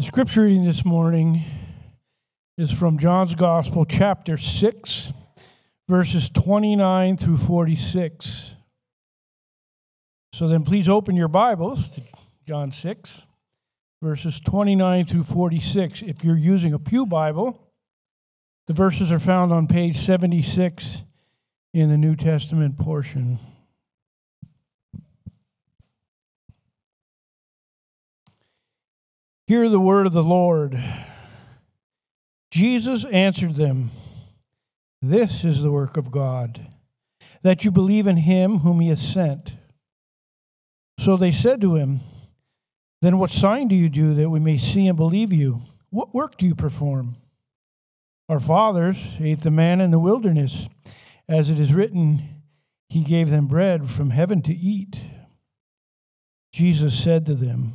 The scripture reading this morning is from John's Gospel, chapter 6, verses 29 through 46. So then please open your Bibles to John 6, verses 29 through 46. If you're using a Pew Bible, the verses are found on page 76 in the New Testament portion. Hear the word of the Lord. Jesus answered them, This is the work of God, that you believe in him whom he has sent. So they said to him, Then what sign do you do that we may see and believe you? What work do you perform? Our fathers ate the manna in the wilderness, as it is written, He gave them bread from heaven to eat. Jesus said to them,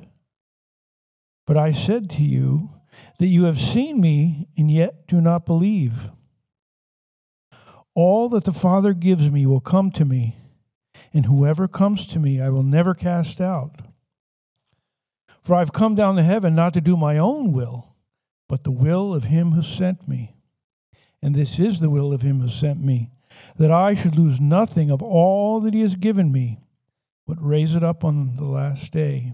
But I said to you that you have seen me and yet do not believe. All that the Father gives me will come to me, and whoever comes to me I will never cast out. For I've come down to heaven not to do my own will, but the will of him who sent me. And this is the will of him who sent me, that I should lose nothing of all that he has given me, but raise it up on the last day.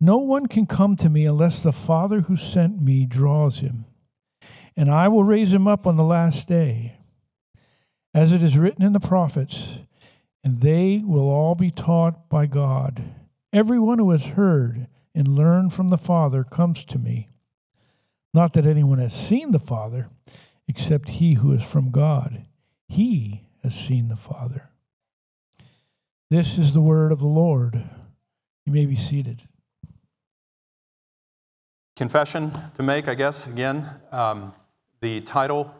No one can come to me unless the Father who sent me draws him, and I will raise him up on the last day. As it is written in the prophets, and they will all be taught by God. Everyone who has heard and learned from the Father comes to me. Not that anyone has seen the Father, except he who is from God. He has seen the Father. This is the word of the Lord. You may be seated confession to make, I guess, again. Um, the title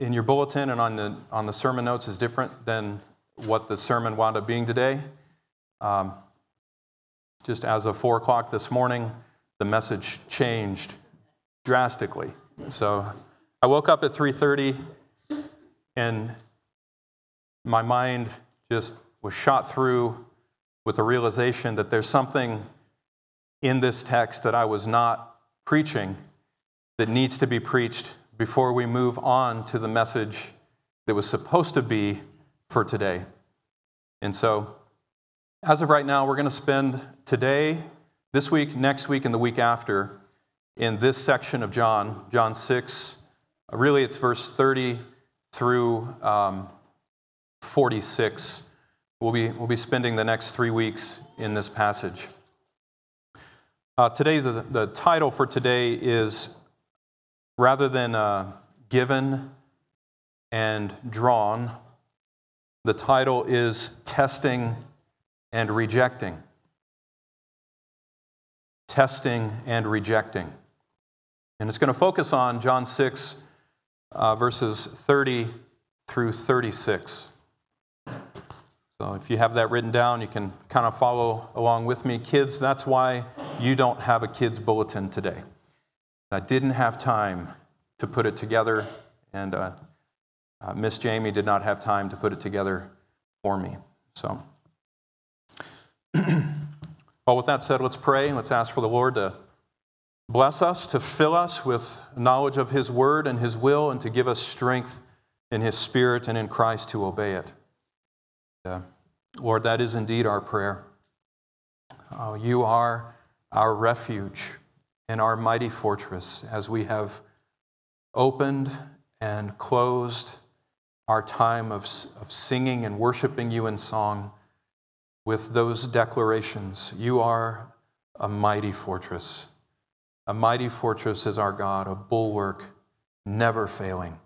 in your bulletin and on the, on the sermon notes is different than what the sermon wound up being today. Um, just as of 4 o'clock this morning, the message changed drastically. So I woke up at 3.30 and my mind just was shot through with the realization that there's something in this text that I was not preaching that needs to be preached before we move on to the message that was supposed to be for today. And so, as of right now, we're going to spend today, this week, next week, and the week after in this section of John, John 6. Really, it's verse 30 through um, 46. We'll be, we'll be spending the next three weeks in this passage. Uh, today, the, the title for today is rather than uh, given and drawn, the title is Testing and Rejecting. Testing and Rejecting. And it's going to focus on John 6, uh, verses 30 through 36. So if you have that written down, you can kind of follow along with me. Kids, that's why you don't have a kids' bulletin today. I didn't have time to put it together, and uh, uh, Miss Jamie did not have time to put it together for me. So, well, with that said, let's pray. Let's ask for the Lord to bless us, to fill us with knowledge of His word and His will, and to give us strength in His Spirit and in Christ to obey it. Uh, Lord, that is indeed our prayer. Uh, you are our refuge. and our mighty fortress as we have opened and closed our time of, of singing and worshiping you in song with those declarations. You are a mighty fortress. A mighty fortress is our God, a bulwark never failing.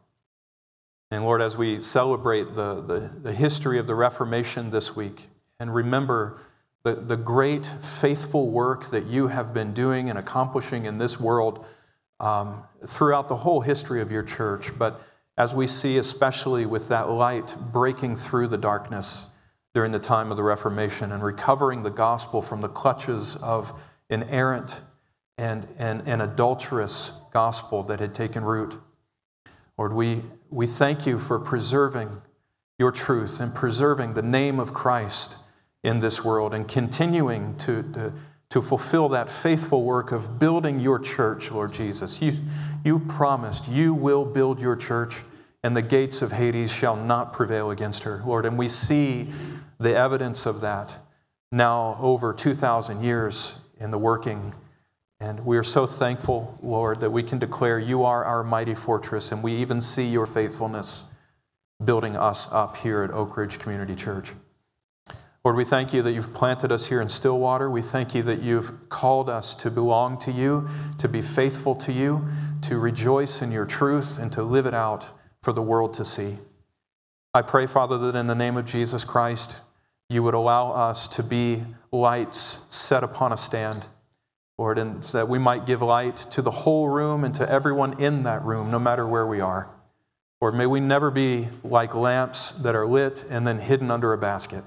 And Lord, as we celebrate the, the, the, history of the Reformation this week and remember the, the great faithful work that you have been doing and accomplishing in this world um, throughout the whole history of your church, but as we see, especially with that light breaking through the darkness during the time of the Reformation and recovering the gospel from the clutches of an errant and, and adulterous gospel that had taken root. Lord, we, we thank you for preserving your truth and preserving the name of Christ in this world and continuing to, to, to fulfill that faithful work of building your church, Lord Jesus. You, you promised you will build your church and the gates of Hades shall not prevail against her, Lord. And we see the evidence of that now over 2,000 years in the working. And we are so thankful, Lord, that we can declare you are our mighty fortress, and we even see your faithfulness building us up here at Oak Ridge Community Church. Lord, we thank you that you've planted us here in Stillwater. We thank you that you've called us to belong to you, to be faithful to you, to rejoice in your truth, and to live it out for the world to see. I pray, Father, that in the name of Jesus Christ, you would allow us to be lights set upon a stand, Lord, and that we might give light to the whole room and to everyone in that room, no matter where we are. Lord, may we never be like lamps that are lit and then hidden under a basket.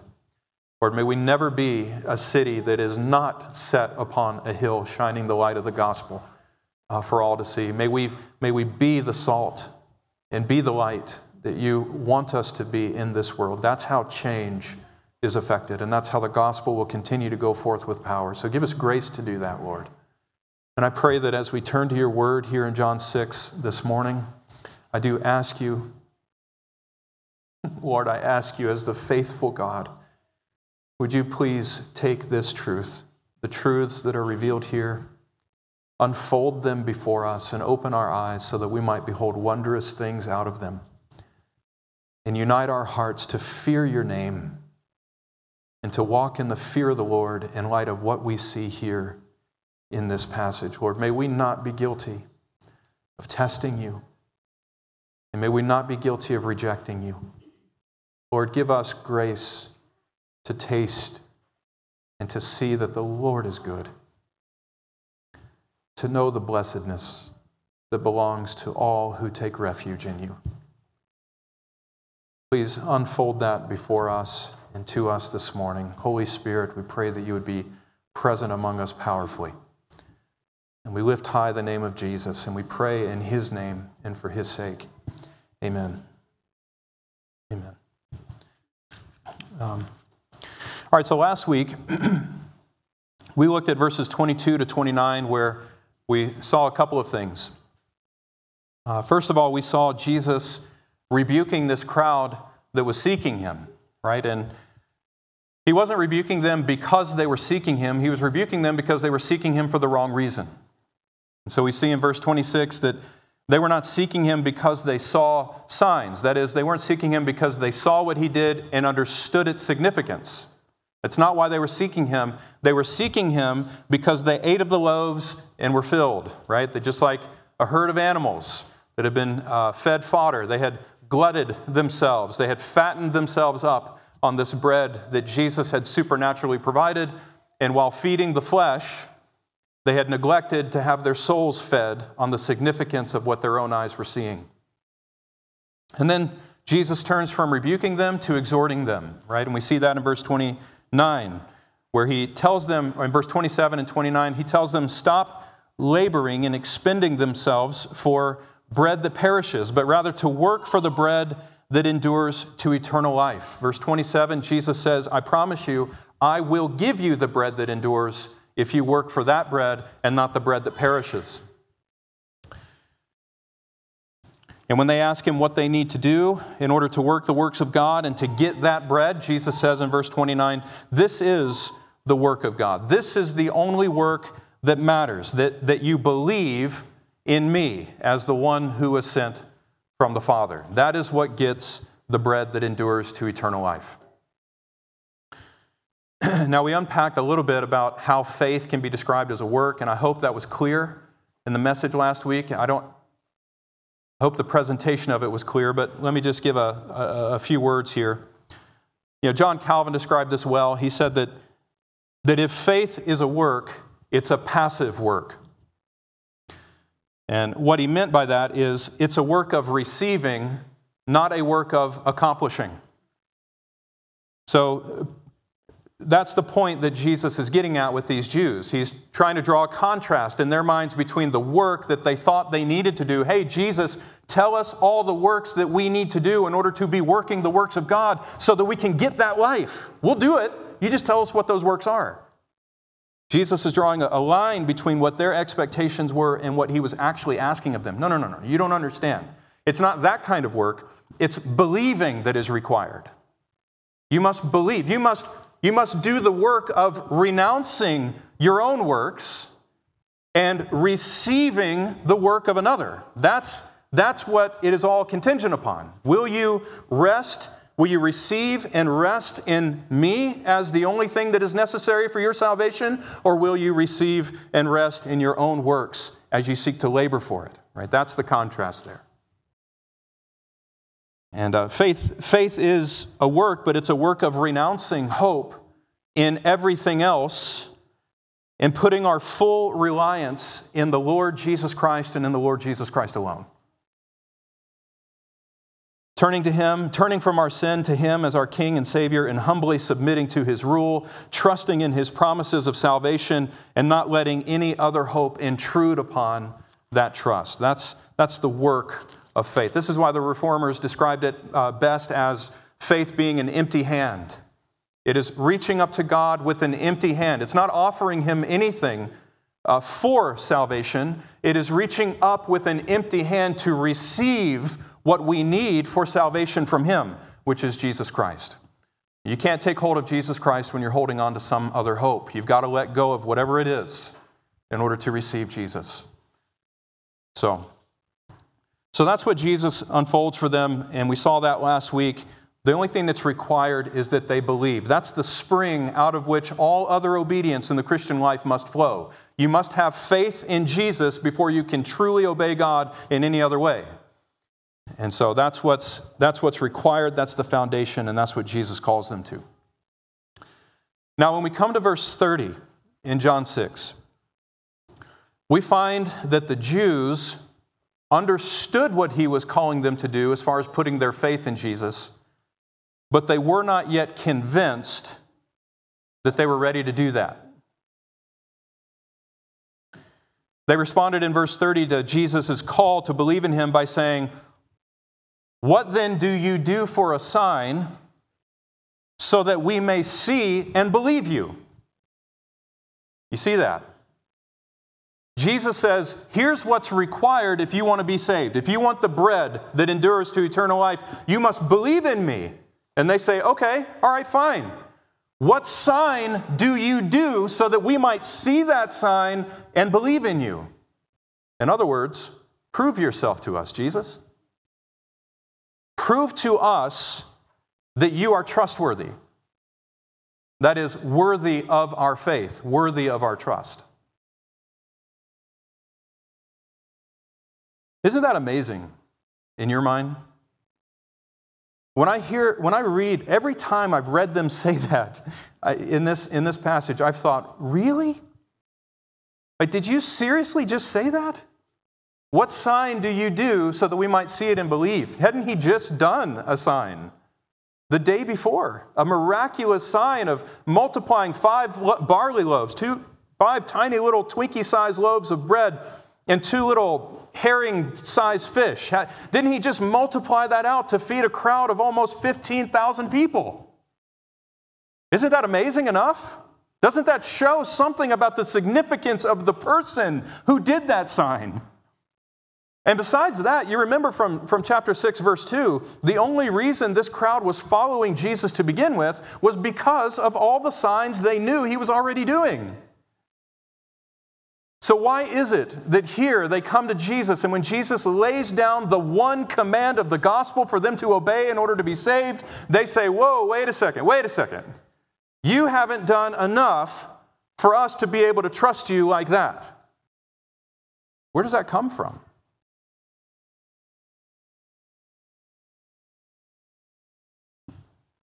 Lord, may we never be a city that is not set upon a hill shining the light of the gospel uh, for all to see. May we, may we be the salt and be the light that you want us to be in this world. That's how change is affected, and that's how the gospel will continue to go forth with power. So give us grace to do that, Lord. And I pray that as we turn to your word here in John 6 this morning, I do ask you, Lord, I ask you as the faithful God, would you please take this truth, the truths that are revealed here, unfold them before us, and open our eyes so that we might behold wondrous things out of them, and unite our hearts to fear your name and to walk in the fear of the Lord in light of what we see here in this passage. Lord, may we not be guilty of testing you, and may we not be guilty of rejecting you. Lord, give us grace to taste and to see that the Lord is good, to know the blessedness that belongs to all who take refuge in you. Please unfold that before us and to us this morning. Holy Spirit, we pray that you would be present among us powerfully. And we lift high the name of Jesus, and we pray in his name and for his sake. Amen. Amen. Um, all right, so last week we looked at verses 22 to 29 where we saw a couple of things. Uh, first of all, we saw Jesus rebuking this crowd that was seeking him, right? And he wasn't rebuking them because they were seeking him, he was rebuking them because they were seeking him for the wrong reason. And so we see in verse 26 that they were not seeking him because they saw signs. That is, they weren't seeking him because they saw what he did and understood its significance. That's not why they were seeking him. They were seeking him because they ate of the loaves and were filled, right? They just like a herd of animals that had been uh, fed fodder. They had glutted themselves, they had fattened themselves up on this bread that Jesus had supernaturally provided. And while feeding the flesh, they had neglected to have their souls fed on the significance of what their own eyes were seeing. And then Jesus turns from rebuking them to exhorting them, right? And we see that in verse 29, where he tells them, in verse 27 and 29, he tells them, Stop laboring and expending themselves for bread that perishes, but rather to work for the bread that endures to eternal life. Verse 27, Jesus says, I promise you, I will give you the bread that endures if you work for that bread and not the bread that perishes. And when they ask him what they need to do in order to work the works of God and to get that bread, Jesus says in verse 29, This is the work of God. This is the only work that matters, that, that you believe in me as the one who was sent from the Father. That is what gets the bread that endures to eternal life. now, we unpacked a little bit about how faith can be described as a work, and I hope that was clear in the message last week. I don't hope the presentation of it was clear, but let me just give a, a, a few words here. You know, John Calvin described this well. He said that, that if faith is a work, it's a passive work. And what he meant by that is it's a work of receiving, not a work of accomplishing. So that's the point that Jesus is getting at with these Jews. He's trying to draw a contrast in their minds between the work that they thought they needed to do. Hey, Jesus, tell us all the works that we need to do in order to be working the works of God so that we can get that life. We'll do it. You just tell us what those works are. Jesus is drawing a line between what their expectations were and what he was actually asking of them. No, no, no, no. You don't understand. It's not that kind of work, it's believing that is required. You must believe. You must you must do the work of renouncing your own works and receiving the work of another. That's, that's what it is all contingent upon. Will you rest? Will you receive and rest in me as the only thing that is necessary for your salvation? Or will you receive and rest in your own works as you seek to labor for it? Right? That's the contrast there. And uh, faith, faith is a work, but it's a work of renouncing hope in everything else and putting our full reliance in the Lord Jesus Christ and in the Lord Jesus Christ alone. Turning to Him, turning from our sin to Him as our King and Savior, and humbly submitting to His rule, trusting in His promises of salvation, and not letting any other hope intrude upon that trust. That's, that's the work of faith. This is why the reformers described it uh, best as faith being an empty hand. It is reaching up to God with an empty hand. It's not offering Him anything uh, for salvation, it is reaching up with an empty hand to receive what we need for salvation from Him, which is Jesus Christ. You can't take hold of Jesus Christ when you're holding on to some other hope. You've got to let go of whatever it is in order to receive Jesus. So, so that's what Jesus unfolds for them, and we saw that last week. The only thing that's required is that they believe. That's the spring out of which all other obedience in the Christian life must flow. You must have faith in Jesus before you can truly obey God in any other way. And so that's what's, that's what's required, that's the foundation, and that's what Jesus calls them to. Now, when we come to verse 30 in John 6, we find that the Jews understood what he was calling them to do as far as putting their faith in Jesus, but they were not yet convinced that they were ready to do that. They responded in verse 30 to Jesus' call to believe in him by saying, What then do you do for a sign so that we may see and believe you? You see that? Jesus says, here's what's required if you want to be saved. If you want the bread that endures to eternal life, you must believe in me. And they say, okay, all right, fine. What sign do you do so that we might see that sign and believe in you? In other words, prove yourself to us, Jesus. Prove to us that you are trustworthy. That is, worthy of our faith, worthy of our trust. Isn't that amazing in your mind? When I hear, when I read, every time I've read them say that in, this, in this passage, I've thought, really? Like, did you seriously just say that? What sign do you do so that we might see it and believe? Hadn't he just done a sign the day before? A miraculous sign of multiplying five barley loaves, two, five tiny little Twinkie sized loaves of bread, and two little herring sized fish. Didn't he just multiply that out to feed a crowd of almost 15,000 people? Isn't that amazing enough? Doesn't that show something about the significance of the person who did that sign? And besides that, you remember from, from chapter 6, verse 2, the only reason this crowd was following Jesus to begin with was because of all the signs they knew he was already doing. So, why is it that here they come to Jesus, and when Jesus lays down the one command of the gospel for them to obey in order to be saved, they say, Whoa, wait a second, wait a second. You haven't done enough for us to be able to trust you like that. Where does that come from?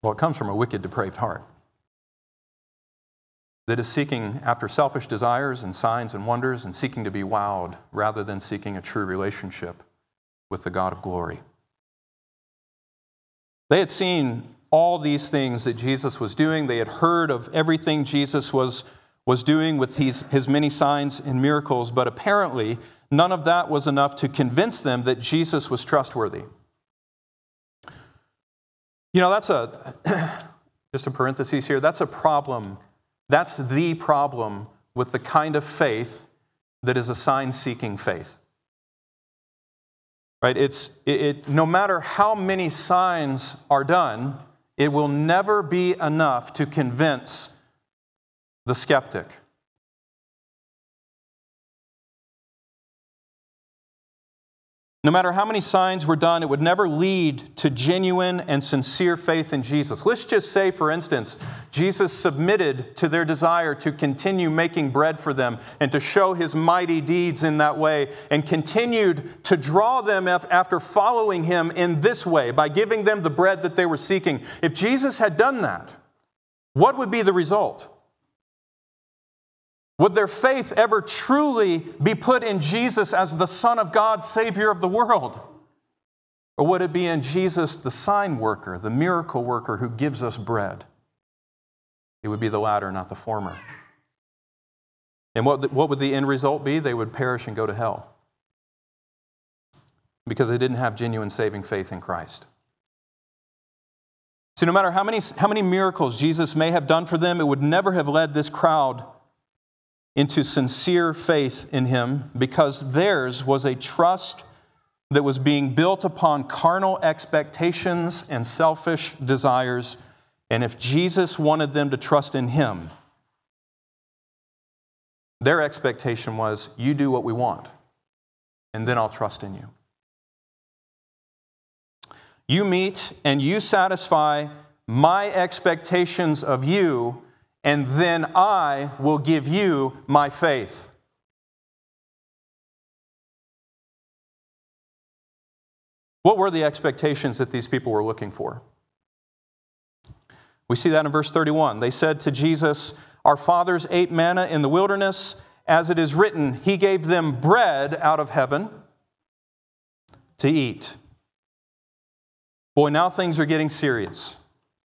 Well, it comes from a wicked, depraved heart that is seeking after selfish desires and signs and wonders and seeking to be wowed rather than seeking a true relationship with the God of glory. They had seen all these things that Jesus was doing, they had heard of everything Jesus was, was doing with his, his many signs and miracles, but apparently none of that was enough to convince them that Jesus was trustworthy. You know, that's a, just a parenthesis here, that's a problem that's the problem with the kind of faith that is a sign seeking faith. Right? It's, it, it, no matter how many signs are done, it will never be enough to convince the skeptic. No matter how many signs were done, it would never lead to genuine and sincere faith in Jesus. Let's just say, for instance, Jesus submitted to their desire to continue making bread for them and to show his mighty deeds in that way, and continued to draw them after following him in this way by giving them the bread that they were seeking. If Jesus had done that, what would be the result? Would their faith ever truly be put in Jesus as the Son of God, Savior of the world? Or would it be in Jesus, the sign worker, the miracle worker who gives us bread? It would be the latter, not the former. And what, what would the end result be? They would perish and go to hell because they didn't have genuine saving faith in Christ. So, no matter how many, how many miracles Jesus may have done for them, it would never have led this crowd into sincere faith in him because theirs was a trust that was being built upon carnal expectations and selfish desires. And if Jesus wanted them to trust in him, their expectation was, You do what we want, and then I'll trust in you. You meet and you satisfy my expectations of you, and then I will give you my faith. What were the expectations that these people were looking for? We see that in verse 31. They said to Jesus, Our fathers ate manna in the wilderness. As it is written, He gave them bread out of heaven to eat. Boy, now things are getting serious,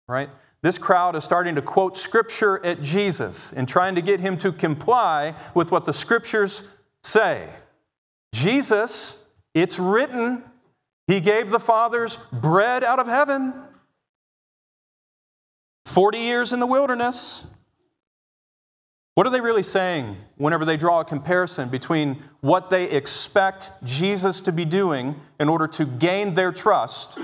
right? This crowd is starting to quote scripture at Jesus and trying to get him to comply with what the scriptures say. Jesus, it's written, he gave the fathers bread out of heaven. 40 years in the wilderness. What are they really saying whenever they draw a comparison between what they expect Jesus to be doing in order to gain their trust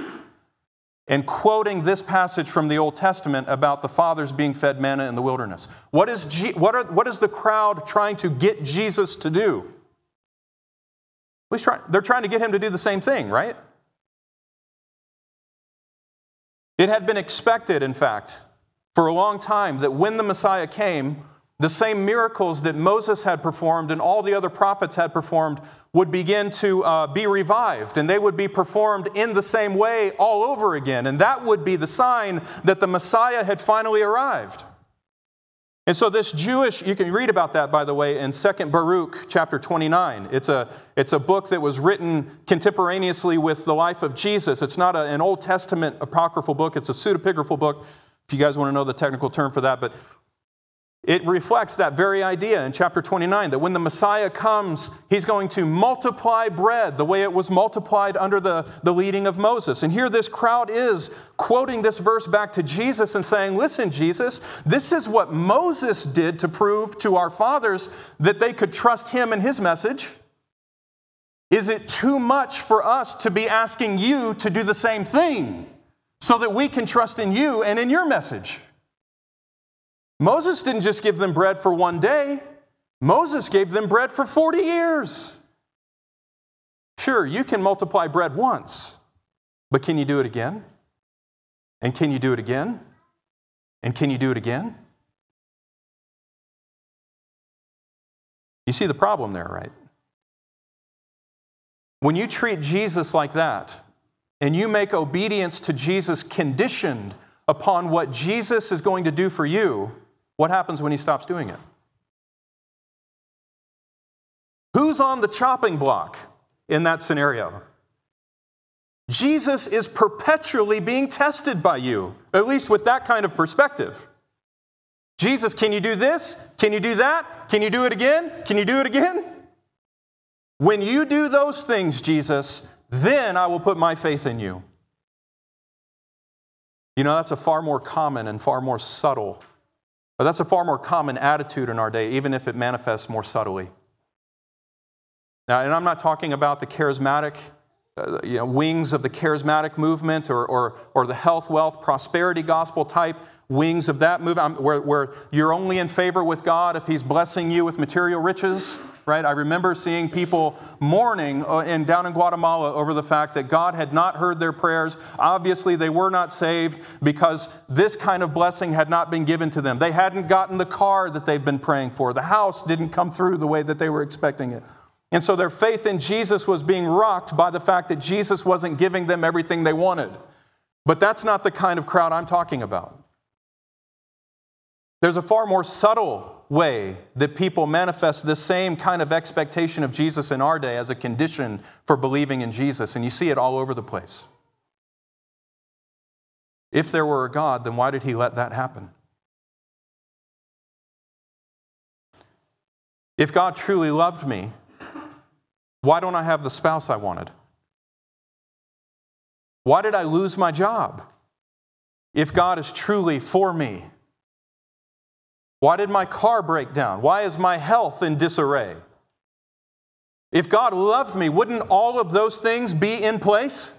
and quoting this passage from the Old Testament about the fathers being fed manna in the wilderness. What is, G- what, are, what is the crowd trying to get Jesus to do? Try, they're trying to get him to do the same thing, right? It had been expected, in fact, for a long time that when the Messiah came, the same miracles that Moses had performed and all the other prophets had performed would begin to uh, be revived, and they would be performed in the same way all over again. And that would be the sign that the Messiah had finally arrived. And so, this Jewish, you can read about that, by the way, in 2nd Baruch, chapter 29. It's a, it's a book that was written contemporaneously with the life of Jesus. It's not a, an Old Testament apocryphal book, it's a pseudepigraphal book, if you guys want to know the technical term for that. But it reflects that very idea in chapter 29 that when the Messiah comes, he's going to multiply bread the way it was multiplied under the, the leading of Moses. And here this crowd is quoting this verse back to Jesus and saying, Listen, Jesus, this is what Moses did to prove to our fathers that they could trust him and his message. Is it too much for us to be asking you to do the same thing so that we can trust in you and in your message? Moses didn't just give them bread for one day, Moses gave them bread for 40 years. Sure, you can multiply bread once, but can you do it again? And can you do it again? And can you do it again? You see the problem there, right? When you treat Jesus like that, and you make obedience to Jesus conditioned upon what Jesus is going to do for you, what happens when he stops doing it? Who's on the chopping block in that scenario? Jesus is perpetually being tested by you, at least with that kind of perspective. Jesus, can you do this? Can you do that? Can you do it again? Can you do it again? When you do those things, Jesus, then I will put my faith in you. You know, that's a far more common and far more subtle, but that's a far more common attitude in our day, even if it manifests more subtly. Now, and I'm not talking about the charismatic uh, you know, wings of the charismatic movement or, or, or the health, wealth, prosperity gospel type wings of that movement where, where you're only in favor with God if He's blessing you with material riches, right? I remember seeing people mourning uh, in, down in Guatemala over the fact that God had not heard their prayers. Obviously, they were not saved because this kind of blessing had not been given to them. They hadn't gotten the car that they've been praying for, the house didn't come through the way that they were expecting it. And so their faith in Jesus was being rocked by the fact that Jesus wasn't giving them everything they wanted. But that's not the kind of crowd I'm talking about. There's a far more subtle way that people manifest this same kind of expectation of Jesus in our day as a condition for believing in Jesus, and you see it all over the place. If there were a God, then why did he let that happen? If God truly loved me, why don't I have the spouse I wanted? Why did I lose my job? If God is truly for me, why did my car break down? Why is my health in disarray? If God loved me, wouldn't all of those things be in place?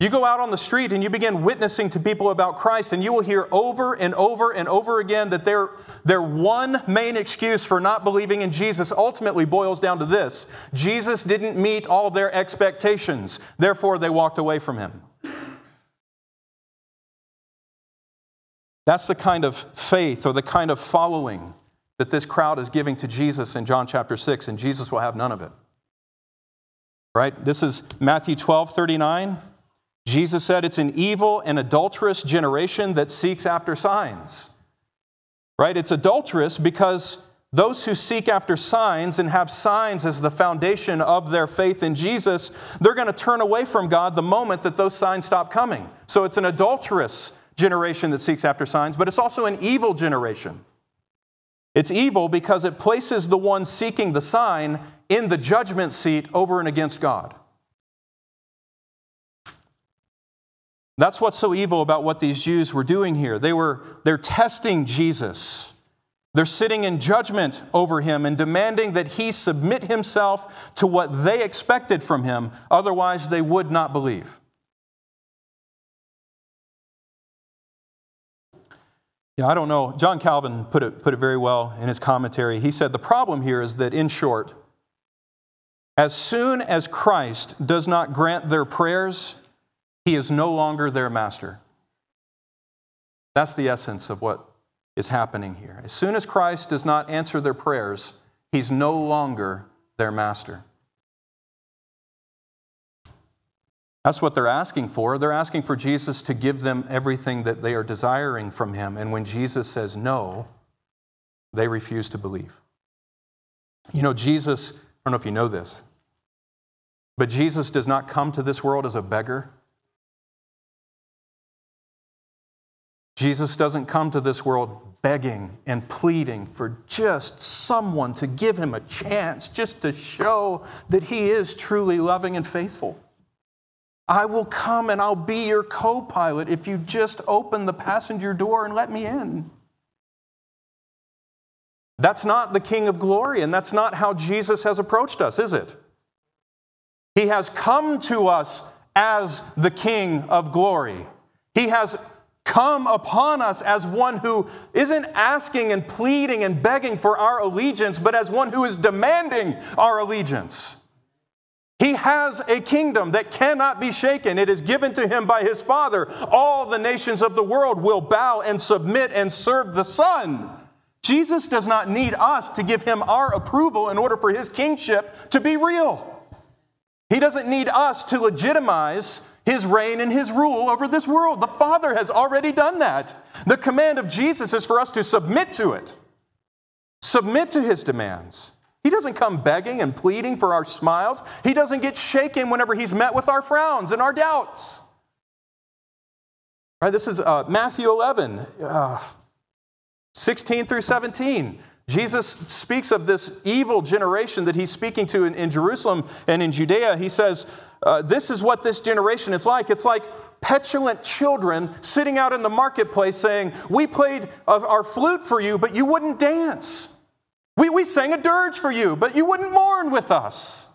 You go out on the street and you begin witnessing to people about Christ, and you will hear over and over and over again that their, their one main excuse for not believing in Jesus ultimately boils down to this Jesus didn't meet all their expectations, therefore they walked away from him. That's the kind of faith or the kind of following that this crowd is giving to Jesus in John chapter 6, and Jesus will have none of it. Right? This is Matthew 12 39. Jesus said it's an evil and adulterous generation that seeks after signs. Right? It's adulterous because those who seek after signs and have signs as the foundation of their faith in Jesus, they're going to turn away from God the moment that those signs stop coming. So it's an adulterous generation that seeks after signs, but it's also an evil generation. It's evil because it places the one seeking the sign in the judgment seat over and against God. That's what's so evil about what these Jews were doing here. They were they're testing Jesus. They're sitting in judgment over him and demanding that he submit himself to what they expected from him, otherwise they would not believe. Yeah, I don't know. John Calvin put it, put it very well in his commentary. He said the problem here is that, in short, as soon as Christ does not grant their prayers, he is no longer their master. That's the essence of what is happening here. As soon as Christ does not answer their prayers, he's no longer their master. That's what they're asking for. They're asking for Jesus to give them everything that they are desiring from him. And when Jesus says no, they refuse to believe. You know, Jesus, I don't know if you know this, but Jesus does not come to this world as a beggar. Jesus doesn't come to this world begging and pleading for just someone to give him a chance, just to show that he is truly loving and faithful. I will come and I'll be your co pilot if you just open the passenger door and let me in. That's not the King of glory, and that's not how Jesus has approached us, is it? He has come to us as the King of glory. He has come upon us as one who isn't asking and pleading and begging for our allegiance, but as one who is demanding our allegiance. He has a kingdom that cannot be shaken. It is given to him by his Father. All the nations of the world will bow and submit and serve the Son. Jesus does not need us to give him our approval in order for his kingship to be real. He doesn't need us to legitimize his reign and his rule over this world. The Father has already done that. The command of Jesus is for us to submit to it, submit to his demands. He doesn't come begging and pleading for our smiles. He doesn't get shaken whenever he's met with our frowns and our doubts. All right, this is uh, Matthew 11, uh, 16 through 17. Jesus speaks of this evil generation that he's speaking to in, in Jerusalem and in Judea. He says, uh, This is what this generation is like. It's like petulant children sitting out in the marketplace saying, We played our flute for you, but you wouldn't dance. We, we sang a dirge for you, but you wouldn't mourn with us.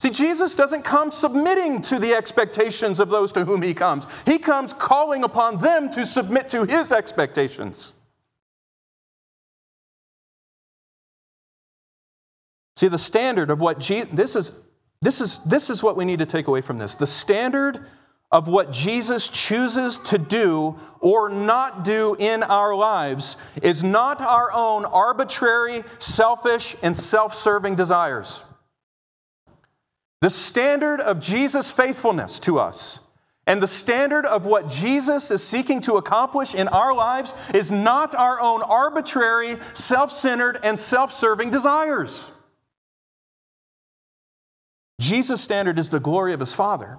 See, Jesus doesn't come submitting to the expectations of those to whom he comes. He comes calling upon them to submit to his expectations. See, the standard of what Jesus, this is, this is, this is what we need to take away from this. The standard of what Jesus chooses to do or not do in our lives is not our own arbitrary, selfish, and self serving desires. The standard of Jesus' faithfulness to us and the standard of what Jesus is seeking to accomplish in our lives is not our own arbitrary, self centered, and self serving desires. Jesus' standard is the glory of his Father.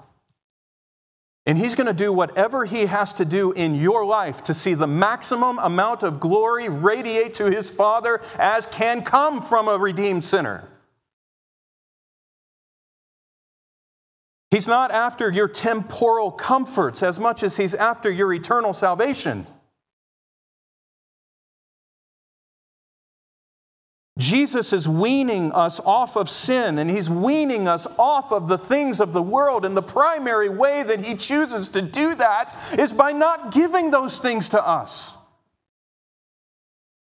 And he's going to do whatever he has to do in your life to see the maximum amount of glory radiate to his Father as can come from a redeemed sinner. He's not after your temporal comforts as much as he's after your eternal salvation. Jesus is weaning us off of sin and he's weaning us off of the things of the world. And the primary way that he chooses to do that is by not giving those things to us.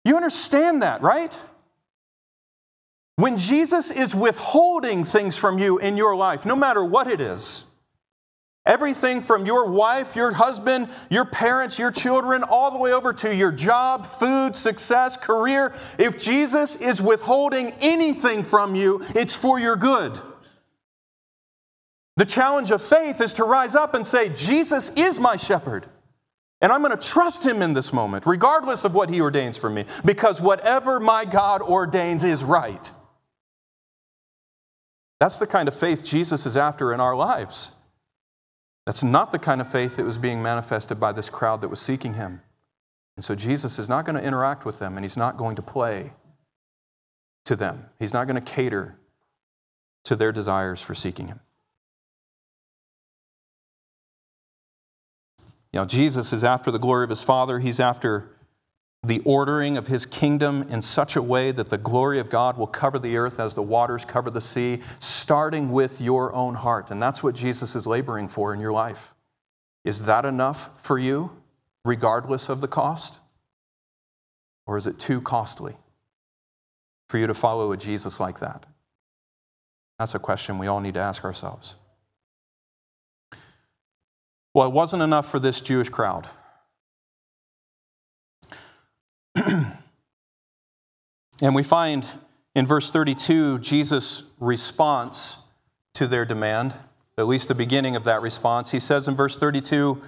You understand that, right? When Jesus is withholding things from you in your life, no matter what it is, Everything from your wife, your husband, your parents, your children, all the way over to your job, food, success, career. If Jesus is withholding anything from you, it's for your good. The challenge of faith is to rise up and say, Jesus is my shepherd. And I'm going to trust him in this moment, regardless of what he ordains for me, because whatever my God ordains is right. That's the kind of faith Jesus is after in our lives. That's not the kind of faith that was being manifested by this crowd that was seeking him. And so Jesus is not going to interact with them and he's not going to play to them. He's not going to cater to their desires for seeking him. You know, Jesus is after the glory of his Father. He's after the ordering of his kingdom in such a way that the glory of God will cover the earth as the waters cover the sea, starting with your own heart. And that's what Jesus is laboring for in your life. Is that enough for you, regardless of the cost? Or is it too costly for you to follow a Jesus like that? That's a question we all need to ask ourselves. Well, it wasn't enough for this Jewish crowd. and we find in verse 32 Jesus' response to their demand, at least the beginning of that response. He says in verse 32,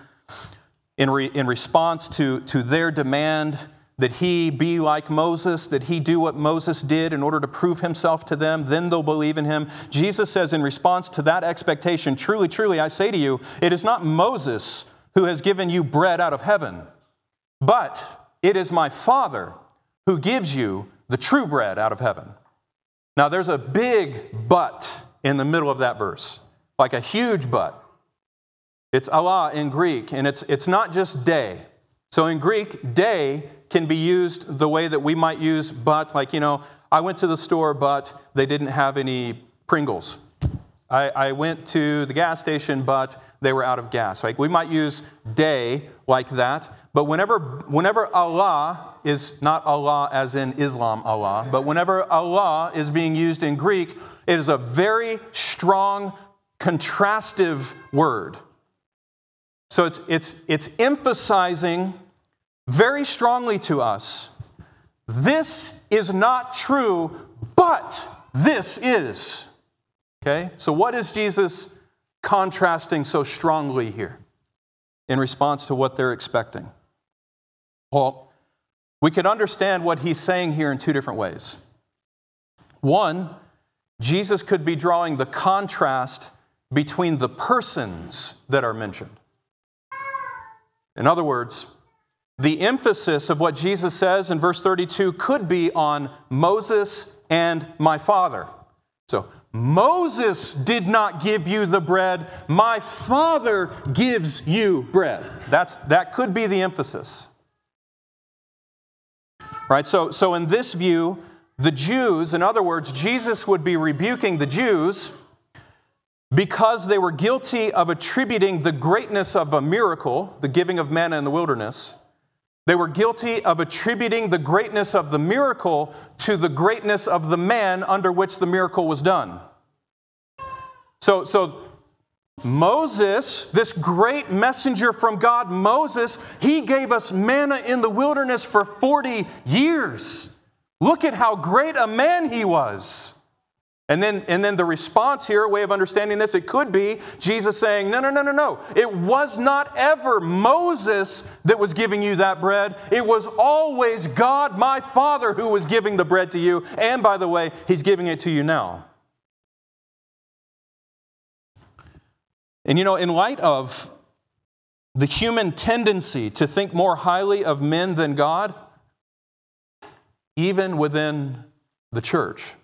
in, re, in response to, to their demand that he be like Moses, that he do what Moses did in order to prove himself to them, then they'll believe in him. Jesus says, in response to that expectation, truly, truly, I say to you, it is not Moses who has given you bread out of heaven, but it is my Father who gives you the true bread out of heaven. Now, there's a big but in the middle of that verse, like a huge but. It's alla in Greek, and it's, it's not just de. So in Greek, de can be used the way that we might use but, like, you know, I went to the store, but they didn't have any Pringles. I, I, went to the gas station, but they were out of gas. Like we might use de like that, but whenever, whenever alla is not Allah as in Islam Allah, but whenever alla is being used in Greek, it is a very strong, contrastive word. So it's, it's, it's emphasizing very strongly to us this is not true, but this is. Okay? So, what is Jesus contrasting so strongly here in response to what they're expecting? Well, we can understand what he's saying here in two different ways. One, Jesus could be drawing the contrast between the persons that are mentioned. In other words, the emphasis of what Jesus says in verse 32 could be on Moses and my father. So, Moses did not give you the bread, my father gives you bread. That's, that could be the emphasis. Right? So, so, in this view, the Jews, in other words, Jesus would be rebuking the Jews because they were guilty of attributing the greatness of a miracle, the giving of manna in the wilderness, they were guilty of attributing the greatness of the miracle to the greatness of the man under which the miracle was done. So, so Moses, this great messenger from God, Moses, he gave us manna in the wilderness for 40 years. Look at how great a man he was. And then, and then the response here, a way of understanding this, it could be Jesus saying, No, no, no, no, no. It was not ever Moses that was giving you that bread. It was always God, my Father, who was giving the bread to you. And by the way, He's giving it to you now. And you know, in light of the human tendency to think more highly of men than God, even within the church,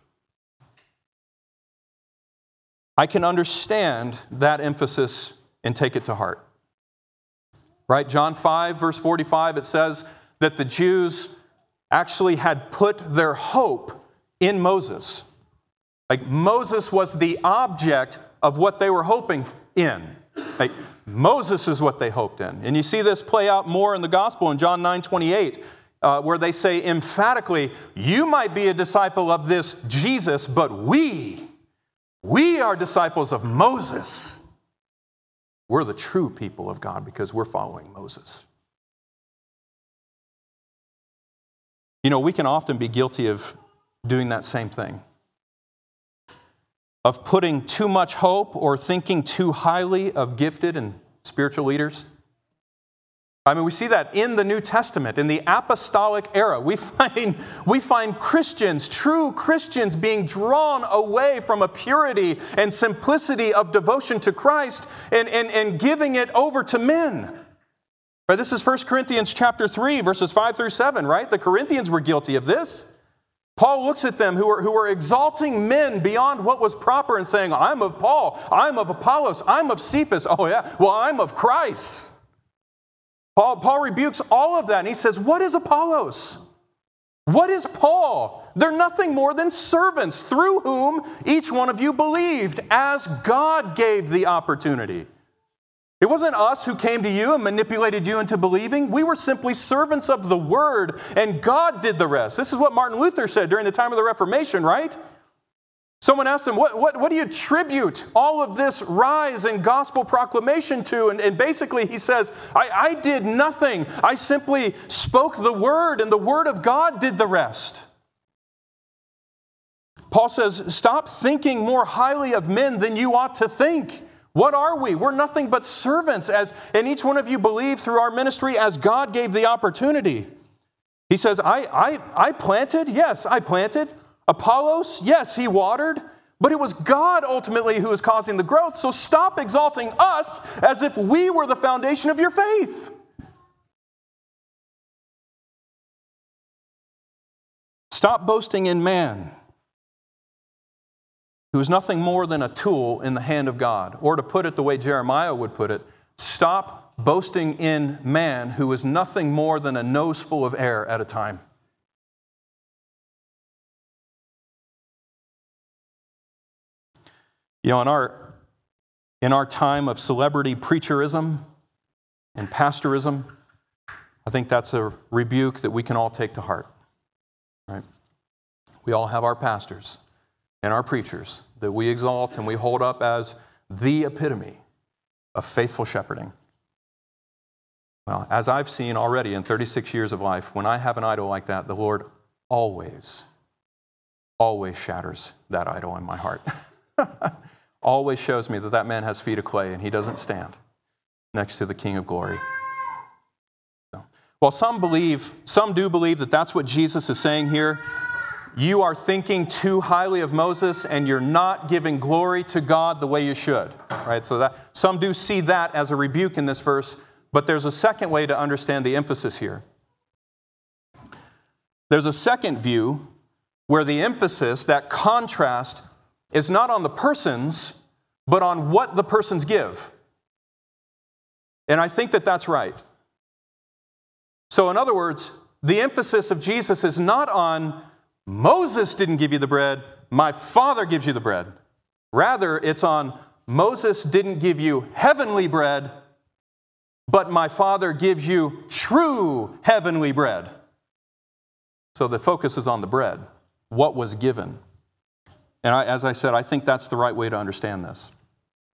I can understand that emphasis and take it to heart. Right? John 5, verse 45, it says that the Jews actually had put their hope in Moses. Like Moses was the object of what they were hoping in. Like Moses is what they hoped in. And you see this play out more in the gospel in John 9 28. Uh, where they say emphatically, You might be a disciple of this Jesus, but we we are disciples of Moses. We're the true people of God because we're following Moses. You know, we can often be guilty of doing that same thing of putting too much hope or thinking too highly of gifted and spiritual leaders. I mean, we see that in the New Testament, in the apostolic era. We find, we find Christians, true Christians, being drawn away from a purity and simplicity of devotion to Christ and, and, and giving it over to men. Right, this is 1 Corinthians chapter 3, verses 5 through 7, right? The Corinthians were guilty of this. Paul looks at them who are, who are exalting men beyond what was proper and saying, I'm of Paul, I'm of Apollos, I'm of Cephas. Oh, yeah, well, I'm of Christ. Paul, Paul rebukes all of that and he says, What is Apollos? What is Paul? They're nothing more than servants through whom each one of you believed as God gave the opportunity. It wasn't us who came to you and manipulated you into believing. We were simply servants of the word, and God did the rest. This is what Martin Luther said during the time of the Reformation, right? Someone asked him, what, what, what do you attribute all of this rise in gospel proclamation to? And, and basically, he says, I, I did nothing. I simply spoke the word, and the word of God did the rest. Paul says, Stop thinking more highly of men than you ought to think. What are we? We're nothing but servants, as, and each one of you believe through our ministry as God gave the opportunity. He says, I, I, I planted? Yes, I planted. Apollos, yes, he watered, but it was God ultimately who was causing the growth. So stop exalting us as if we were the foundation of your faith. Stop boasting in man, who is nothing more than a tool in the hand of God. Or to put it the way Jeremiah would put it, stop boasting in man, who is nothing more than a nose full of air at a time. You know, in our, in our time of celebrity preacherism and pastorism, I think that's a rebuke that we can all take to heart. Right? We all have our pastors and our preachers that we exalt and we hold up as the epitome of faithful shepherding. Well, as I've seen already in 36 years of life, when I have an idol like that, the Lord always, always shatters that idol in my heart. always shows me that that man has feet of clay and he doesn't stand next to the King of glory. So, well, some believe, some do believe that that's what Jesus is saying here. You are thinking too highly of Moses and you're not giving glory to God the way you should. Right? So that some do see that as a rebuke in this verse but there's a second way to understand the emphasis here. There's a second view where the emphasis, that contrast, is not on the persons, but on what the persons give. And I think that that's right. So, in other words, the emphasis of Jesus is not on Moses didn't give you the bread, my Father gives you the bread. Rather, it's on Moses didn't give you heavenly bread, but my Father gives you true heavenly bread. So the focus is on the bread, what was given. And I, as I said, I think that's the right way to understand this.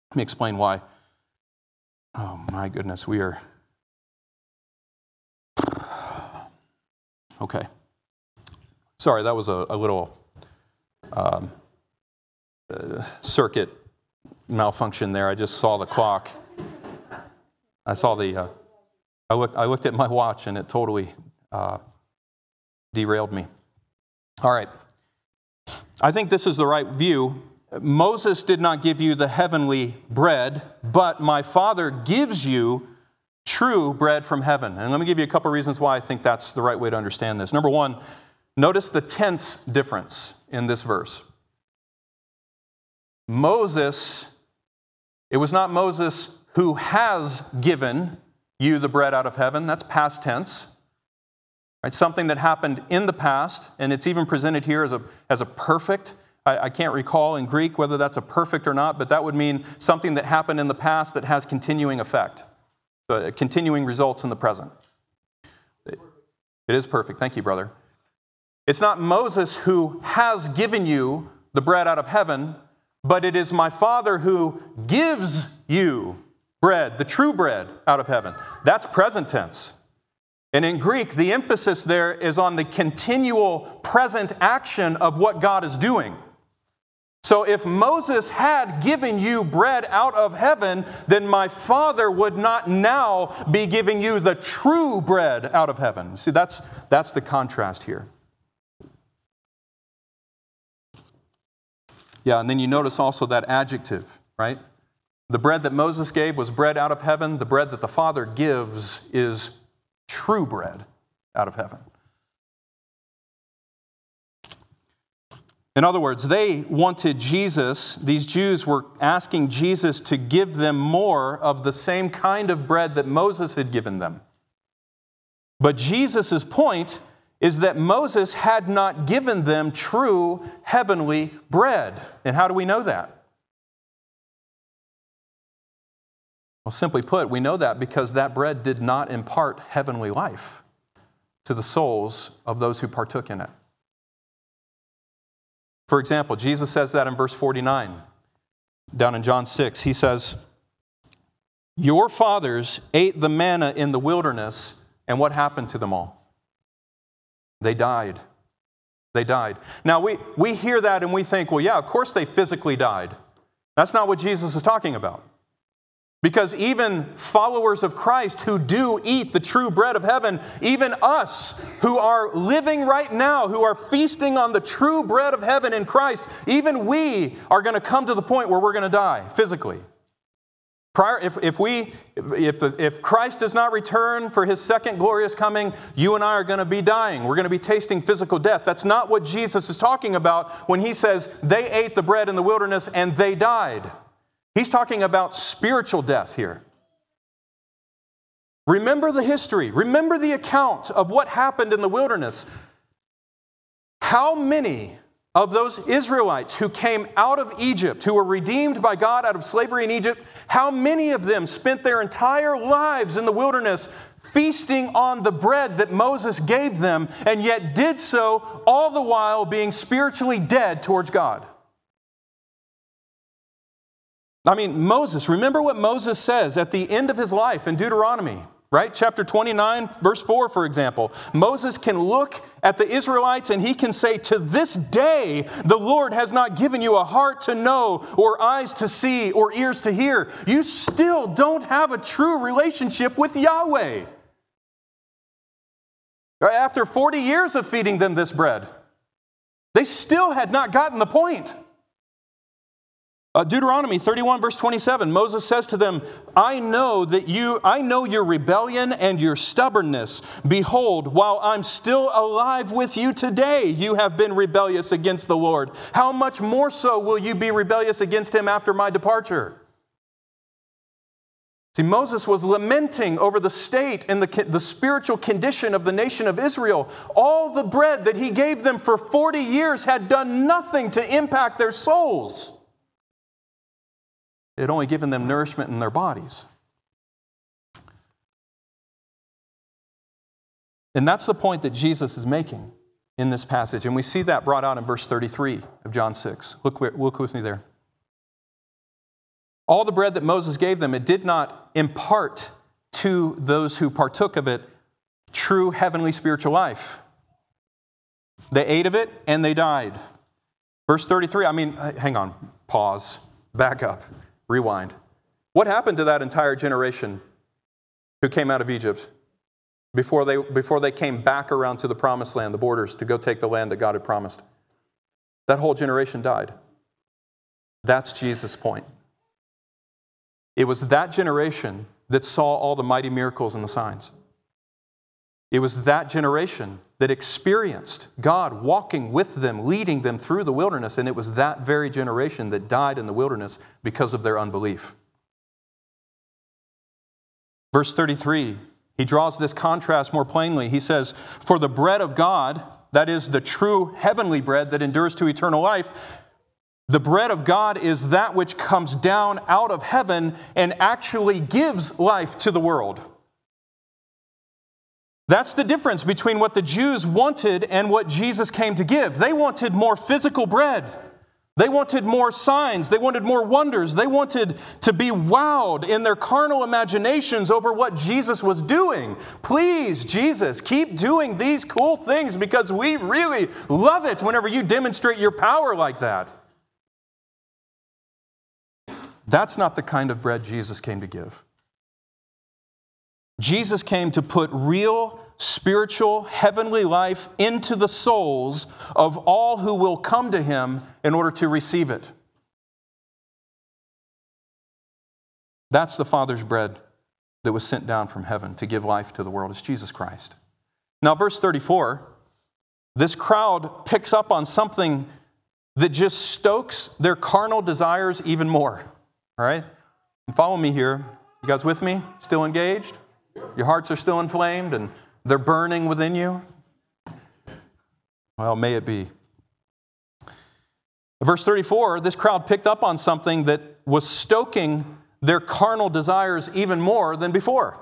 Let me explain why. Oh my goodness, we are. Okay. Sorry, that was a, a little um, uh, circuit malfunction there. I just saw the clock. I saw the, uh, I, looked, I looked at my watch and it totally uh, derailed me. All right. I think this is the right view. Moses did not give you the heavenly bread, but my Father gives you true bread from heaven. And let me give you a couple reasons why I think that's the right way to understand this. Number one, notice the tense difference in this verse. Moses, it was not Moses who has given you the bread out of heaven. That's past tense. Right? Something that happened in the past, and it's even presented here as a, as a perfect. I, I can't recall in Greek whether that's a perfect or not, but that would mean something that happened in the past that has continuing effect, uh, continuing results in the present. It, it is perfect. Thank you, brother. It's not Moses who has given you the bread out of heaven, but it is my Father who gives you bread, the true bread out of heaven. That's present tense. And in Greek, the emphasis there is on the continual present action of what God is doing. So if Moses had given you bread out of heaven, then my Father would not now be giving you the true bread out of heaven. See, that's, that's the contrast here. Yeah, and then you notice also that adjective, right? The bread that Moses gave was bread out of heaven. The bread that the Father gives is true bread out of heaven. In other words, they wanted Jesus, these Jews were asking Jesus to give them more of the same kind of bread that Moses had given them. But Jesus' point is that Moses had not given them true heavenly bread. And how do we know that? Well, simply put, we know that because that bread did not impart heavenly life to the souls of those who partook in it. For example, Jesus says that in verse 49, down in John 6. He says, Your fathers ate the manna in the wilderness, and what happened to them all? They died. They died. Now, we, we hear that and we think, well, yeah, of course they physically died. That's not what Jesus is talking about. Because even followers of Christ who do eat the true bread of heaven, even us who are living right now, who are feasting on the true bread of heaven in Christ, even we are going to come to the point where we're going to die physically. Prior, if, if, we, if, the, if Christ does not return for his second glorious coming, you and I are going to be dying. We're going to be tasting physical death. That's not what Jesus is talking about when he says they ate the bread in the wilderness and they died. He's talking about spiritual death here. Remember the history, remember the account of what happened in the wilderness. How many of those Israelites who came out of Egypt, who were redeemed by God out of slavery in Egypt, how many of them spent their entire lives in the wilderness feasting on the bread that Moses gave them, and yet did so all the while being spiritually dead towards God? I mean, Moses, remember what Moses says at the end of his life in Deuteronomy right? Chapter 29, verse 4, for example. Moses can look at the Israelites and he can say, To this day, the Lord has not given you a heart to know, or eyes to see, or ears to hear. You still don't have a true relationship with Yahweh. After 40 years of feeding them this bread, they still had not gotten the point. Uh, Deuteronomy 31, verse 27, Moses says to them, I know that you, I know your rebellion and your stubbornness. Behold, while I'm still alive with you today, you have been rebellious against the Lord. How much more so will you be rebellious against him after my departure? See, Moses was lamenting over the state and the, the spiritual condition of the nation of Israel. All the bread that he gave them for 40 years had done nothing to impact their souls. It had only given them nourishment in their bodies. And that's the point that Jesus is making in this passage. And we see that brought out in verse 33 of John 6. Look, look with me there. All the bread that Moses gave them, it did not impart to those who partook of it true heavenly spiritual life. They ate of it and they died. Verse 33, I mean, hang on, pause, back up. Rewind. What happened to that entire generation who came out of Egypt before they, before they came back around to the promised land, the borders, to go take the land that God had promised? That whole generation died. That's Jesus' point. It was that generation that saw all the mighty miracles and the signs. It was that generation that experienced God walking with them, leading them through the wilderness, and it was that very generation that died in the wilderness because of their unbelief. Verse 33, he draws this contrast more plainly. He says, For the bread of God, that is the true heavenly bread that endures to eternal life, the bread of God is that which comes down out of heaven and actually gives life to the world. That's the difference between what the Jews wanted and what Jesus came to give. They wanted more physical bread. They wanted more signs. They wanted more wonders. They wanted to be wowed in their carnal imaginations over what Jesus was doing. Please, Jesus, keep doing these cool things because we really love it whenever you demonstrate your power like that. That's not the kind of bread Jesus came to give. Jesus came to put real spiritual heavenly life into the souls of all who will come to him in order to receive it. That's the Father's bread that was sent down from heaven to give life to the world. It's Jesus Christ. Now, verse 34 this crowd picks up on something that just stokes their carnal desires even more. All right? Follow me here. You guys with me? Still engaged? Your hearts are still inflamed and they're burning within you? Well, may it be. Verse 34 this crowd picked up on something that was stoking their carnal desires even more than before.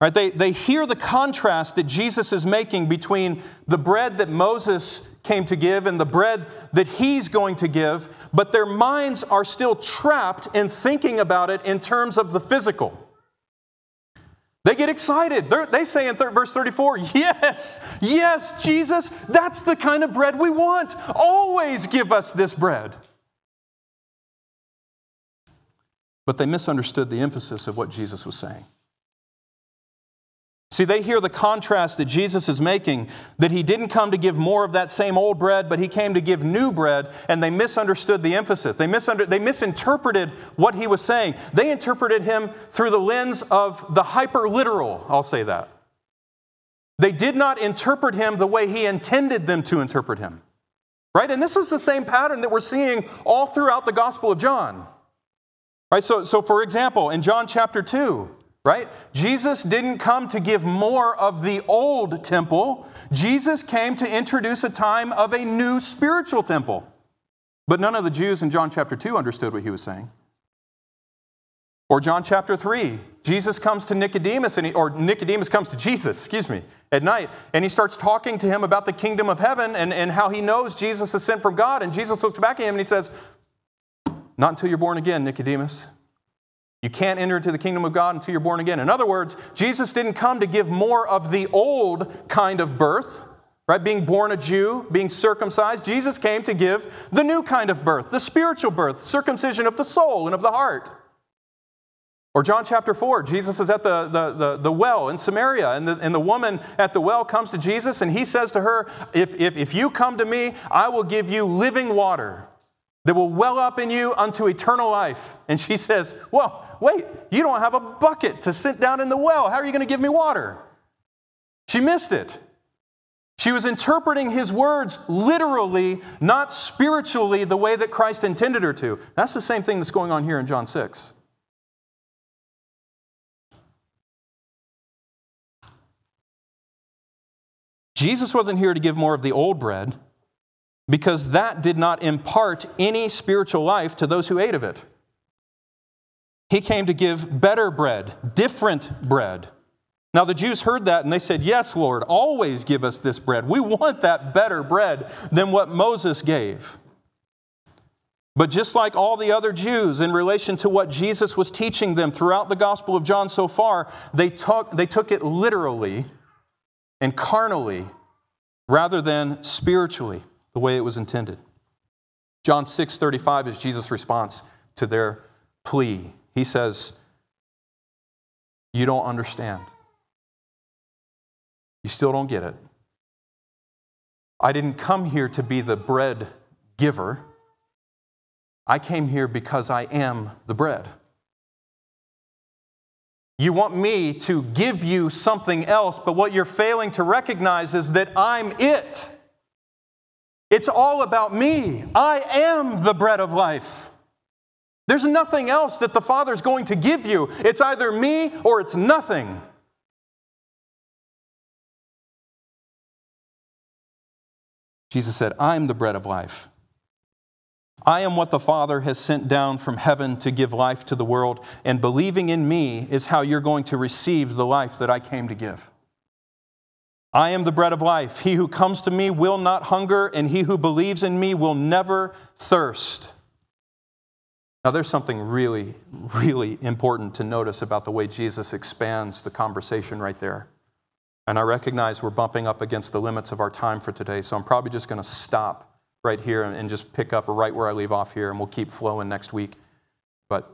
Right? They, they hear the contrast that Jesus is making between the bread that Moses came to give and the bread that he's going to give, but their minds are still trapped in thinking about it in terms of the physical. They get excited. They're, they say in verse 34, Yes, yes, Jesus, that's the kind of bread we want. Always give us this bread. But they misunderstood the emphasis of what Jesus was saying. See, they hear the contrast that Jesus is making that he didn't come to give more of that same old bread, but he came to give new bread, and they misunderstood the emphasis. They, misunder- they misinterpreted what he was saying. They interpreted him through the lens of the hyper literal, I'll say that. They did not interpret him the way he intended them to interpret him. Right? And this is the same pattern that we're seeing all throughout the Gospel of John. Right? So, so for example, in John chapter 2, right? Jesus didn't come to give more of the old temple. Jesus came to introduce a time of a new spiritual temple. But none of the Jews in John chapter 2 understood what he was saying. Or John chapter 3, Jesus comes to Nicodemus, and he, or Nicodemus comes to Jesus, excuse me, at night, and he starts talking to him about the kingdom of heaven and, and how he knows Jesus is sent from God. And Jesus looks back at him and he says, Not until you're born again, Nicodemus. You can't enter into the kingdom of God until you're born again. In other words, Jesus didn't come to give more of the old kind of birth, right? Being born a Jew, being circumcised. Jesus came to give the new kind of birth, the spiritual birth, circumcision of the soul and of the heart. Or John chapter 4, Jesus is at the, the, the, the, well in Samaria, and the, and the woman at the well comes to Jesus, and he says to her, if, if, if you come to me, I will give you living water that will well up in you unto eternal life. And she says, Well, wait, you don't have a bucket to sit down in the well. How are you going to give me water? She missed it. She was interpreting his words literally, not spiritually, the way that Christ intended her to. That's the same thing that's going on here in John 6. Jesus wasn't here to give more of the old bread because that did not impart any spiritual life to those who ate of it. He came to give better bread, different bread. Now, the Jews heard that and they said, Yes, Lord, always give us this bread. We want that better bread than what Moses gave. But just like all the other Jews, in relation to what Jesus was teaching them throughout the Gospel of John so far, they took, they took it literally and carnally rather than spiritually the way it was intended. John 6:35 is Jesus' response to their plea. He says, "You don't understand. You still don't get it. I didn't come here to be the bread giver. I came here because I am the bread." You want me to give you something else, but what you're failing to recognize is that I'm it. It's all about me. I am the bread of life. There's nothing else that the Father's going to give you. It's either me or it's nothing. Jesus said, I'm the bread of life. I am what the Father has sent down from heaven to give life to the world, and believing in me is how you're going to receive the life that I came to give. I am the bread of life. He who comes to me will not hunger, and he who believes in me will never thirst. Now, there's something really, really important to notice about the way Jesus expands the conversation right there. And I recognize we're bumping up against the limits of our time for today, so I'm probably just going to stop right here and just pick up right where I leave off here, and we'll keep flowing next week. But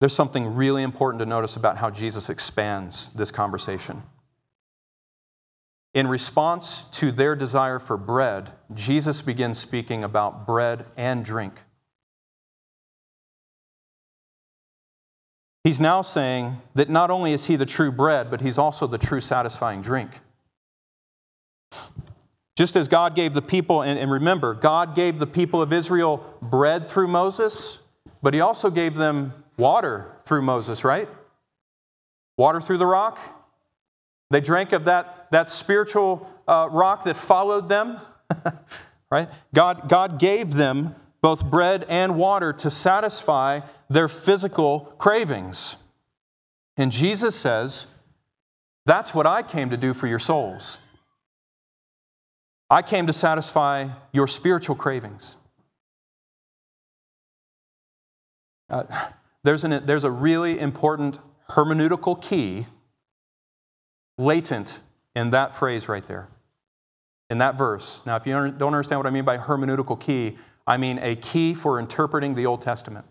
there's something really important to notice about how Jesus expands this conversation. In response to their desire for bread, Jesus begins speaking about bread and drink. He's now saying that not only is he the true bread, but he's also the true satisfying drink. Just as God gave the people, and, remember, God gave the people of Israel bread through Moses, but He also gave them water through Moses, right? Water through the rock. They drank of that, that spiritual uh, rock that followed them, right? God, God gave them both bread and water to satisfy their physical cravings. And Jesus says, That's what I came to do for your souls. I came to satisfy your spiritual cravings. Uh, there's, an, there's a really important hermeneutical key latent in that phrase right there, in that verse. Now, if you don't understand what I mean by hermeneutical key, I mean a key for interpreting the Old Testament.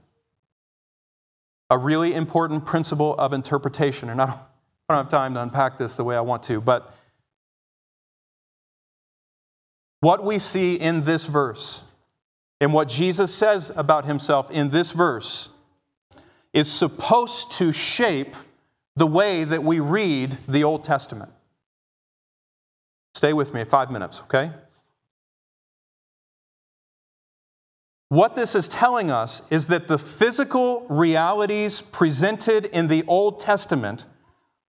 A really important principle of interpretation. And I don't, I don't have time to unpack this the way I want to, but what we see in this verse and what Jesus says about himself in this verse is supposed to shape the way that we read the Old Testament. Stay with me five minutes, okay? what this is telling us is that the physical realities presented in the Old Testament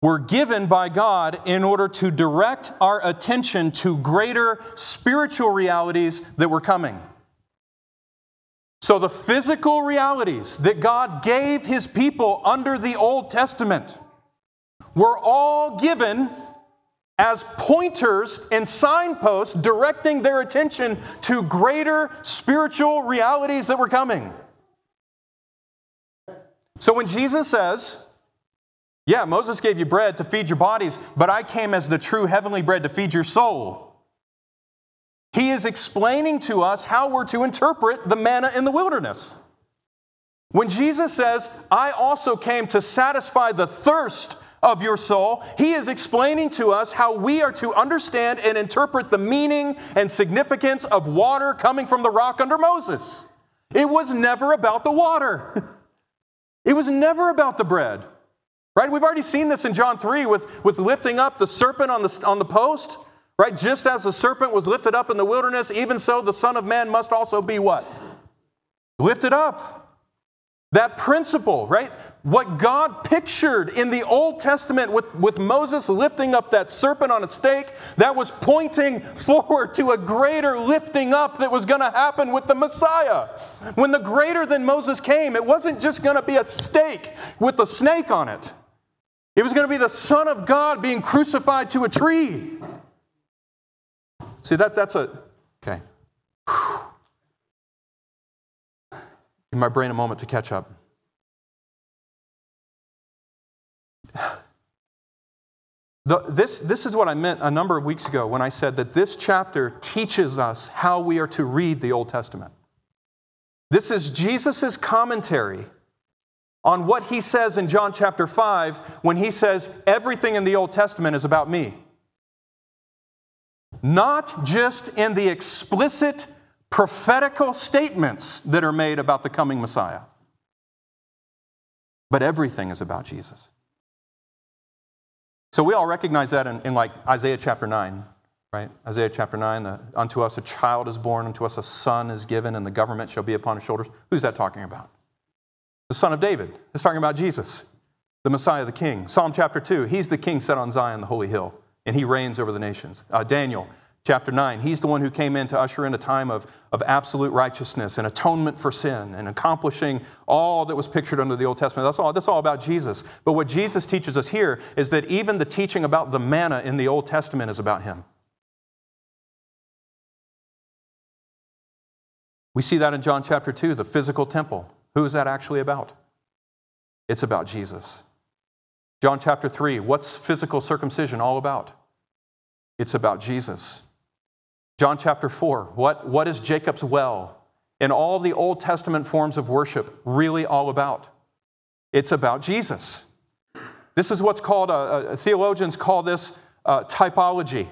were given by God in order to direct our attention to greater spiritual realities that were coming. So, the physical realities that God gave his people under the Old Testament were all given as pointers and signposts directing their attention to greater spiritual realities that were coming. So when Jesus says, Yeah, Moses gave you bread to feed your bodies, but I came as the true heavenly bread to feed your soul. He is explaining to us how we're to interpret the manna in the wilderness. When Jesus says, I also came to satisfy the thirst of your soul, he is explaining to us how we are to understand and interpret the meaning and significance of water coming from the rock under Moses. It was never about the water, it was never about the bread. Right? We've already seen this in John 3 with, with lifting up the serpent on the, on the post. Right? Just as the serpent was lifted up in the wilderness, even so the Son of Man must also be what? Lifted up. That principle, right? What God pictured in the Old Testament with, with Moses lifting up that serpent on a stake, that was pointing forward to a greater lifting up that was going to happen with the Messiah. When the greater than Moses came, it wasn't just going to be a stake with a snake on it, it was going to be the Son of God being crucified to a tree. See, that, that's a. Okay. Give my brain a moment to catch up. The, this, this is what I meant a number of weeks ago when I said that this chapter teaches us how we are to read the Old Testament. This is Jesus' commentary on what he says in John chapter 5 when he says, Everything in the Old Testament is about me. Not just in the explicit prophetical statements that are made about the coming Messiah, but everything is about Jesus. So we all recognize that in, in like Isaiah chapter 9, right? Isaiah chapter 9, the, unto us a child is born, unto us a son is given, and the government shall be upon his shoulders. Who's that talking about? The son of David. It's talking about Jesus, the Messiah, the king. Psalm chapter 2, he's the king set on Zion, the holy hill, and he reigns over the nations. Uh, Daniel, chapter 9. He's the one who came in to usher in a time of, of absolute righteousness and atonement for sin and accomplishing all that was pictured under the Old Testament. That's all, that's all about Jesus. But what Jesus teaches us here is that even the teaching about the manna in the Old Testament is about him. We see that in John chapter 2, the physical temple. Who is that actually about? It's about Jesus. John chapter 3, what's physical circumcision all about? It's about Jesus. John chapter 4, what, what is Jacob's well in all the Old Testament forms of worship really all about? It's about Jesus. This is what's called, uh, uh, theologians call this uh, typology.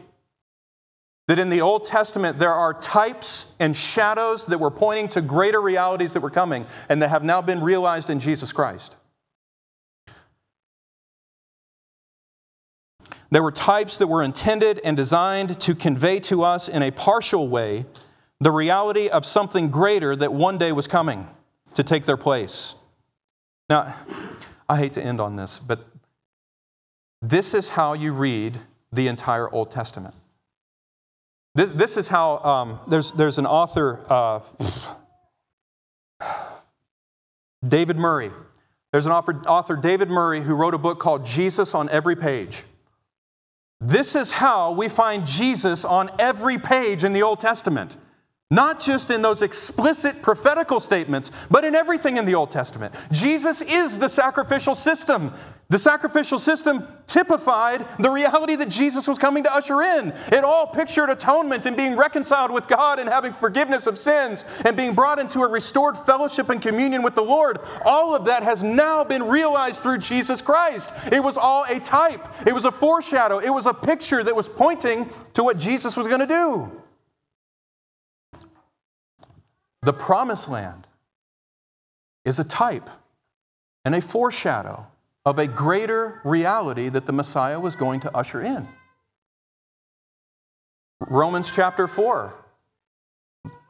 That in the Old Testament, there are types and shadows that were pointing to greater realities that were coming and that have now been realized in Jesus Christ. There were types that were intended and designed to convey to us in a partial way the reality of something greater that one day was coming to take their place. Now, I hate to end on this, but this is how you read the entire Old Testament. This, this is how um, there's, there's an author, uh, David Murray. There's an author, author, David Murray, who wrote a book called Jesus on Every Page. This is how we find Jesus on every page in the Old Testament. Not just in those explicit prophetical statements, but in everything in the Old Testament. Jesus is the sacrificial system. The sacrificial system typified the reality that Jesus was coming to usher in. It all pictured atonement and being reconciled with God and having forgiveness of sins and being brought into a restored fellowship and communion with the Lord. All of that has now been realized through Jesus Christ. It was all a type, it was a foreshadow, it was a picture that was pointing to what Jesus was going to do. The promised land is a type and a foreshadow of a greater reality that the Messiah was going to usher in. Romans chapter 4.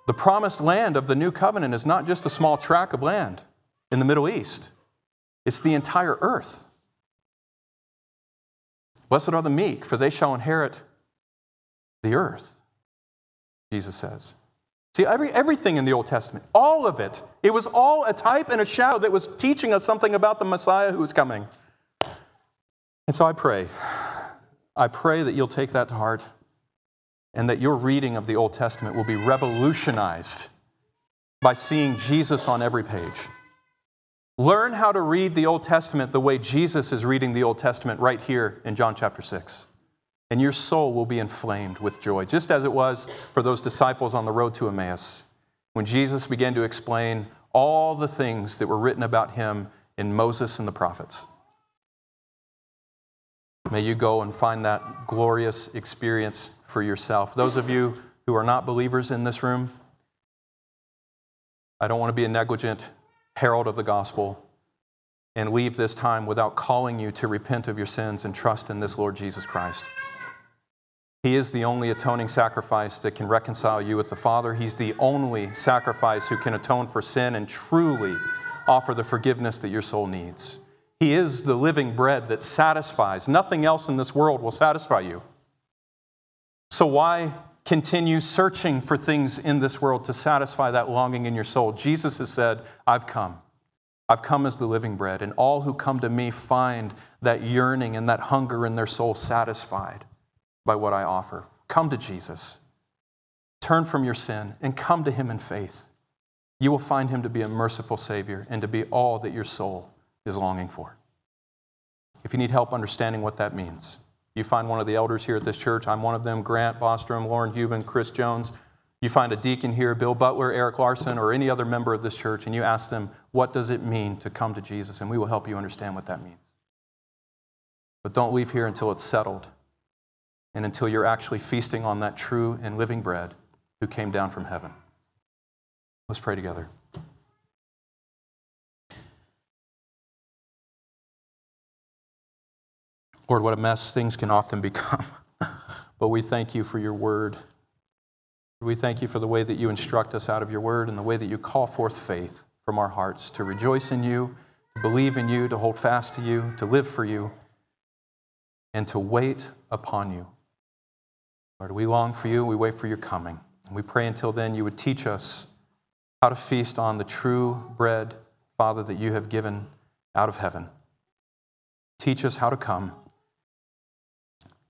The promised land of the new covenant is not just a small tract of land in the Middle East, it's the entire earth. Blessed are the meek, for they shall inherit the earth, Jesus says. See, every, everything in the Old Testament, all of it, it was all a type and a shadow that was teaching us something about the Messiah who was coming. And so I pray, I pray that you'll take that to heart and that your reading of the Old Testament will be revolutionized by seeing Jesus on every page. Learn how to read the Old Testament the way Jesus is reading the Old Testament right here in John chapter 6. And your soul will be inflamed with joy, just as it was for those disciples on the road to Emmaus when Jesus began to explain all the things that were written about him in Moses and the prophets. May you go and find that glorious experience for yourself. Those of you who are not believers in this room, I don't want to be a negligent herald of the gospel and leave this time without calling you to repent of your sins and trust in this Lord Jesus Christ. He is the only atoning sacrifice that can reconcile you with the Father. He's the only sacrifice who can atone for sin and truly offer the forgiveness that your soul needs. He is the living bread that satisfies. Nothing else in this world will satisfy you. So, why continue searching for things in this world to satisfy that longing in your soul? Jesus has said, I've come. I've come as the living bread, and all who come to me find that yearning and that hunger in their soul satisfied by what I offer. Come to Jesus. Turn from your sin and come to him in faith. You will find him to be a merciful Savior and to be all that your soul is longing for. If you need help understanding what that means, you find one of the elders here at this church. I'm one of them Grant Bostrom, Lauren Huben, Chris Jones. You find a deacon here, Bill Butler, Eric Larson, or any other member of this church, and you ask them, What does it mean to come to Jesus? And we will help you understand what that means. But don't leave here until it's settled and until you're actually feasting on that true and living bread who came down from heaven. Let's pray together. Lord, what a mess things can often become. but we thank you for your word. We thank you for the way that you instruct us out of your word and the way that you call forth faith from our hearts to rejoice in you, to believe in you, to hold fast to you, to live for you, and to wait upon you. Lord, we long for you. We wait for your coming. And we pray until then you would teach us how to feast on the true bread, Father, that you have given out of heaven. Teach us how to come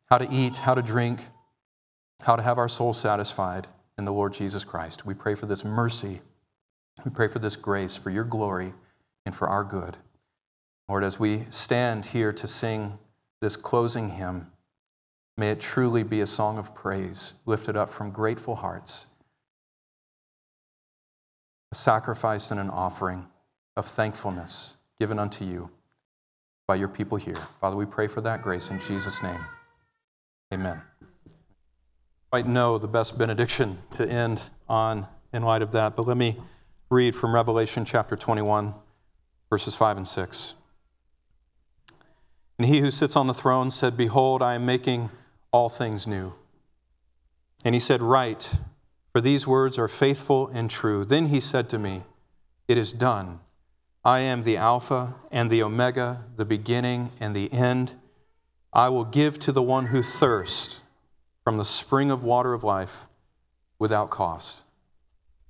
how to eat, how to drink, how to have our souls satisfied in the Lord Jesus Christ. We pray for this mercy. We pray for this grace, for your glory, and for our good. Lord, as we stand here to sing this closing hymn, may it truly be a song of praise lifted up from grateful hearts, a sacrifice and an offering of thankfulness given unto you by your people here. Father, we pray for that grace in Jesus' name. Amen. Might know the best benediction to end on in light of that, but let me read from Revelation chapter 21, verses 5 and 6. And he who sits on the throne said, Behold, I am making all things new. And he said, Write, for these words are faithful and true. Then he said to me, It is done. I am the Alpha and the Omega, the beginning and the end. I will give to the one who thirsts from the spring of water of life without cost.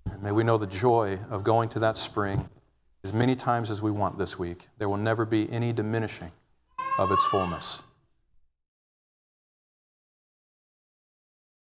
And may we know the joy of going to that spring as many times as we want this week. There will never be any diminishing of its fullness.